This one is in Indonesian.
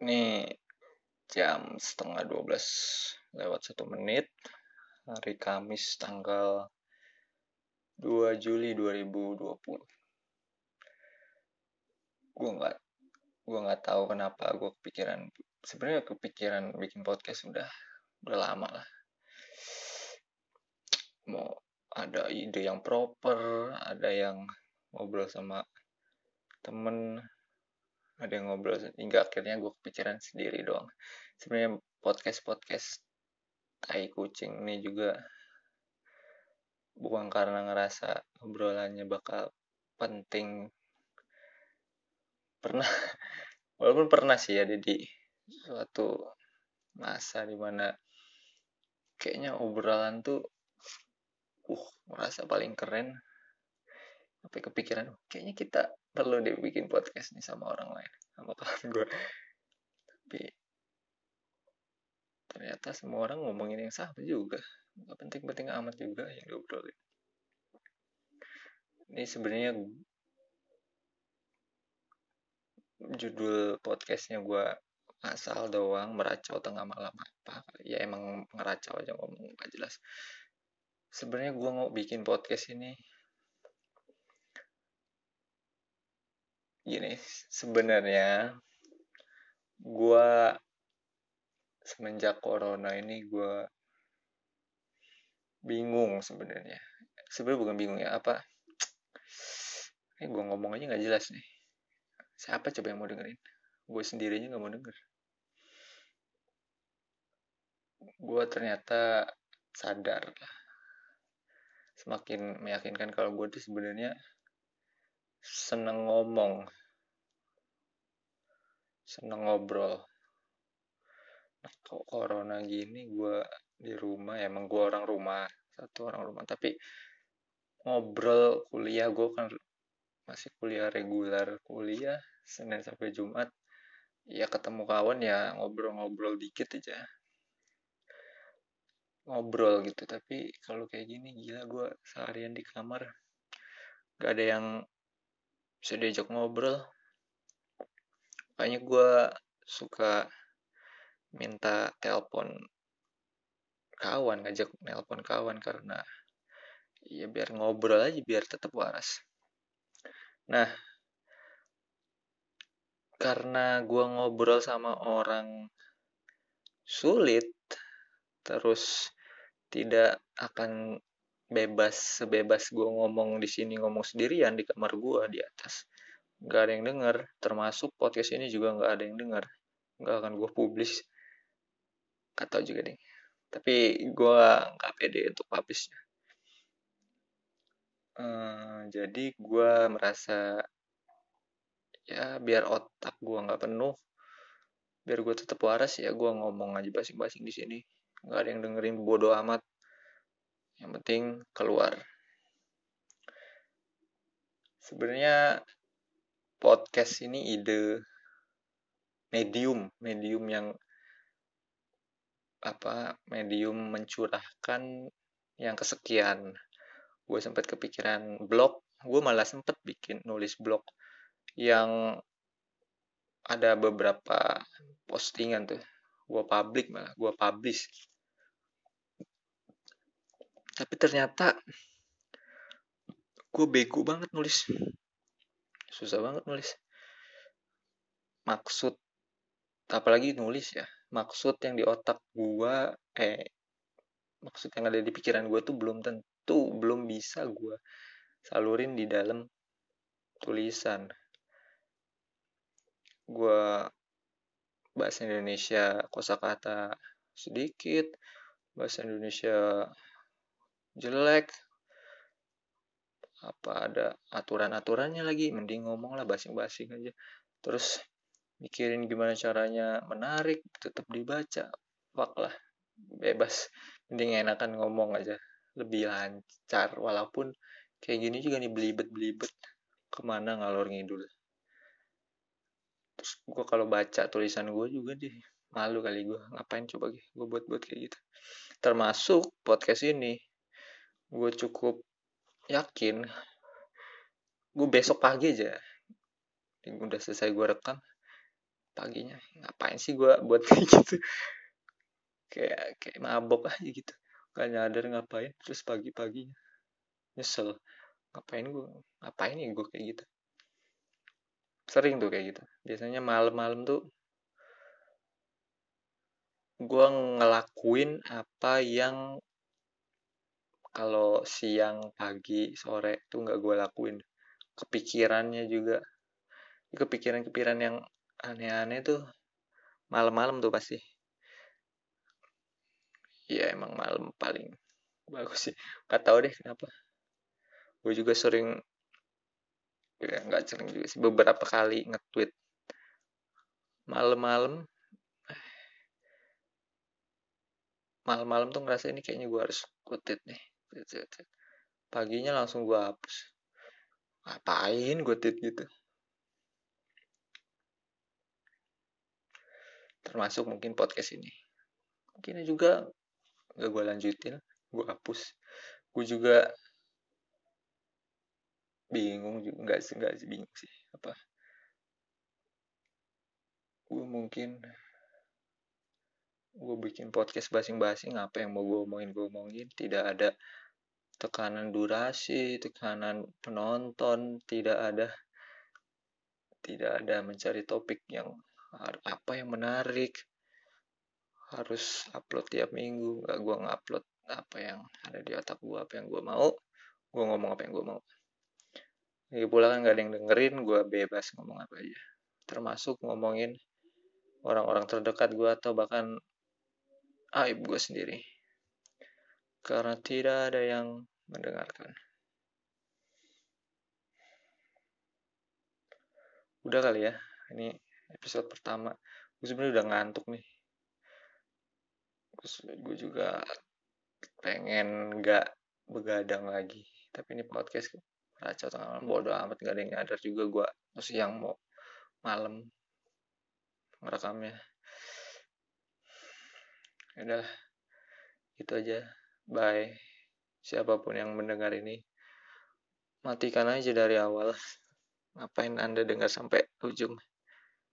Ini jam setengah 12 lewat satu menit hari Kamis tanggal 2 Juli 2020 gue nggak gue nggak tahu kenapa gue kepikiran sebenarnya kepikiran bikin podcast udah udah lama lah. Mau ada ide yang proper ada yang ngobrol sama temen ada yang ngobrol hingga akhirnya gue kepikiran sendiri doang. Sebenarnya podcast podcast tai kucing ini juga bukan karena ngerasa obrolannya bakal penting. Pernah walaupun pernah sih ada di suatu masa di mana kayaknya obrolan tuh uh merasa paling keren. Sampai kepikiran kayaknya kita perlu deh bikin podcast nih sama orang lain sama kawan gue tapi ternyata semua orang ngomongin yang sama juga. Nggak penting-penting amat juga yang diobrolin. Ini sebenarnya judul podcastnya gue asal doang meracau tengah malam apa. Ya emang ngeracau aja ngomong gak jelas. Sebenarnya gue mau bikin podcast ini gini sebenarnya gue semenjak corona ini gue bingung sebenarnya. Sebenarnya bukan bingung ya apa? Eh gue ngomong aja nggak jelas nih. Siapa coba yang mau dengerin? Gue sendirinya nggak mau denger. Gue ternyata sadar lah. Semakin meyakinkan kalau gue tuh sebenarnya seneng ngomong seneng ngobrol. Nah kok corona gini gue di rumah ya emang gue orang rumah satu orang rumah. Tapi ngobrol kuliah gue kan masih kuliah reguler kuliah Senin sampai Jumat. Ya ketemu kawan ya ngobrol-ngobrol dikit aja. Ngobrol gitu. Tapi kalau kayak gini gila gue seharian di kamar. Gak ada yang bisa diajak ngobrol makanya gue suka minta telepon kawan ngajak nelpon kawan karena ya biar ngobrol aja biar tetap waras. Nah karena gue ngobrol sama orang sulit terus tidak akan bebas sebebas gue ngomong di sini ngomong sendirian di kamar gue di atas nggak ada yang denger. Termasuk podcast ini juga nggak ada yang denger. Nggak akan gue publish. Atau juga deh. Tapi gue nggak pede untuk publishnya uh, jadi gue merasa ya biar otak gue nggak penuh biar gue tetap waras ya gue ngomong aja basing-basing di sini. Nggak ada yang dengerin bodoh amat. Yang penting keluar. Sebenarnya podcast ini ide medium medium yang apa medium mencurahkan yang kesekian. Gue sempat kepikiran blog gue malah sempat bikin nulis blog yang ada beberapa postingan tuh. Gue publik malah gue publish. Tapi ternyata gue bego banget nulis susah banget nulis. Maksud apalagi nulis ya maksud yang di otak gue eh maksud yang ada di pikiran gue tuh belum tentu belum bisa gue salurin di dalam tulisan. Gue bahasa Indonesia kosakata sedikit bahasa Indonesia jelek apa ada aturan-aturannya lagi mending ngomong lah basing-basing aja. Terus mikirin gimana caranya menarik tetap dibaca wak lah bebas. Mending enakan ngomong aja lebih lancar. Walaupun kayak gini juga nih belibet-belibet ke mana ngalor ngidul. Terus gue kalau baca tulisan gue juga deh malu kali gue ngapain coba gue buat-buat kayak gitu? Termasuk podcast ini gue cukup yakin. Gue besok pagi aja. Udah selesai gue rekam. Paginya. Ngapain sih gue buat kayak gitu? Kayak kayak mabok aja gitu. Gak nyadar ngapain. Terus pagi paginya nyesel. Ngapain gue ngapain ya gue kayak gitu? Sering tuh kayak gitu. Biasanya malam-malam tuh gue ngelakuin apa yang kalau siang pagi sore tuh nggak gue lakuin. Kepikirannya juga. Kepikiran-kepikiran yang aneh-aneh tuh malam-malam tuh pasti. Ya emang malam paling bagus sih. Nggak tahu deh kenapa. Gue juga sering ya nggak sering juga sih beberapa kali nge-tweet. Malam-malam malam-malam tuh ngerasa ini kayaknya gue harus kutit nih paginya langsung gue hapus. Ngapain gue tit gitu? Termasuk mungkin podcast ini. Mungkin juga gak gue lanjutin gue hapus. Gue juga bingung juga nggak nggak bingung sih apa. Gue mungkin gue bikin podcast basing-basing apa yang mau gue omongin gue omongin. Tidak ada tekanan durasi tekanan penonton tidak ada tidak ada mencari topik yang apa yang menarik. Harus upload tiap minggu gak gue ngupload apa yang ada di otak gue apa yang gue mau. Gue ngomong apa yang gue mau. Lagi pula kan gak ada yang dengerin gue bebas ngomong apa aja. Termasuk ngomongin orang-orang terdekat gue atau bahkan aib gue sendiri. Karena tidak ada yang mendengarkan. Udah kali ya ini episode pertama. Gue sebenarnya udah ngantuk nih. Gue juga pengen gak begadang lagi. Tapi ini podcast kacau tengah malam bodo amat gak ada yang nyadar juga gue siang mau malam ngerekamnya udah itu aja. Bye. Siapa pun yang mendengar ini matikan aja dari awal. Ngapain anda dengar sampai ujung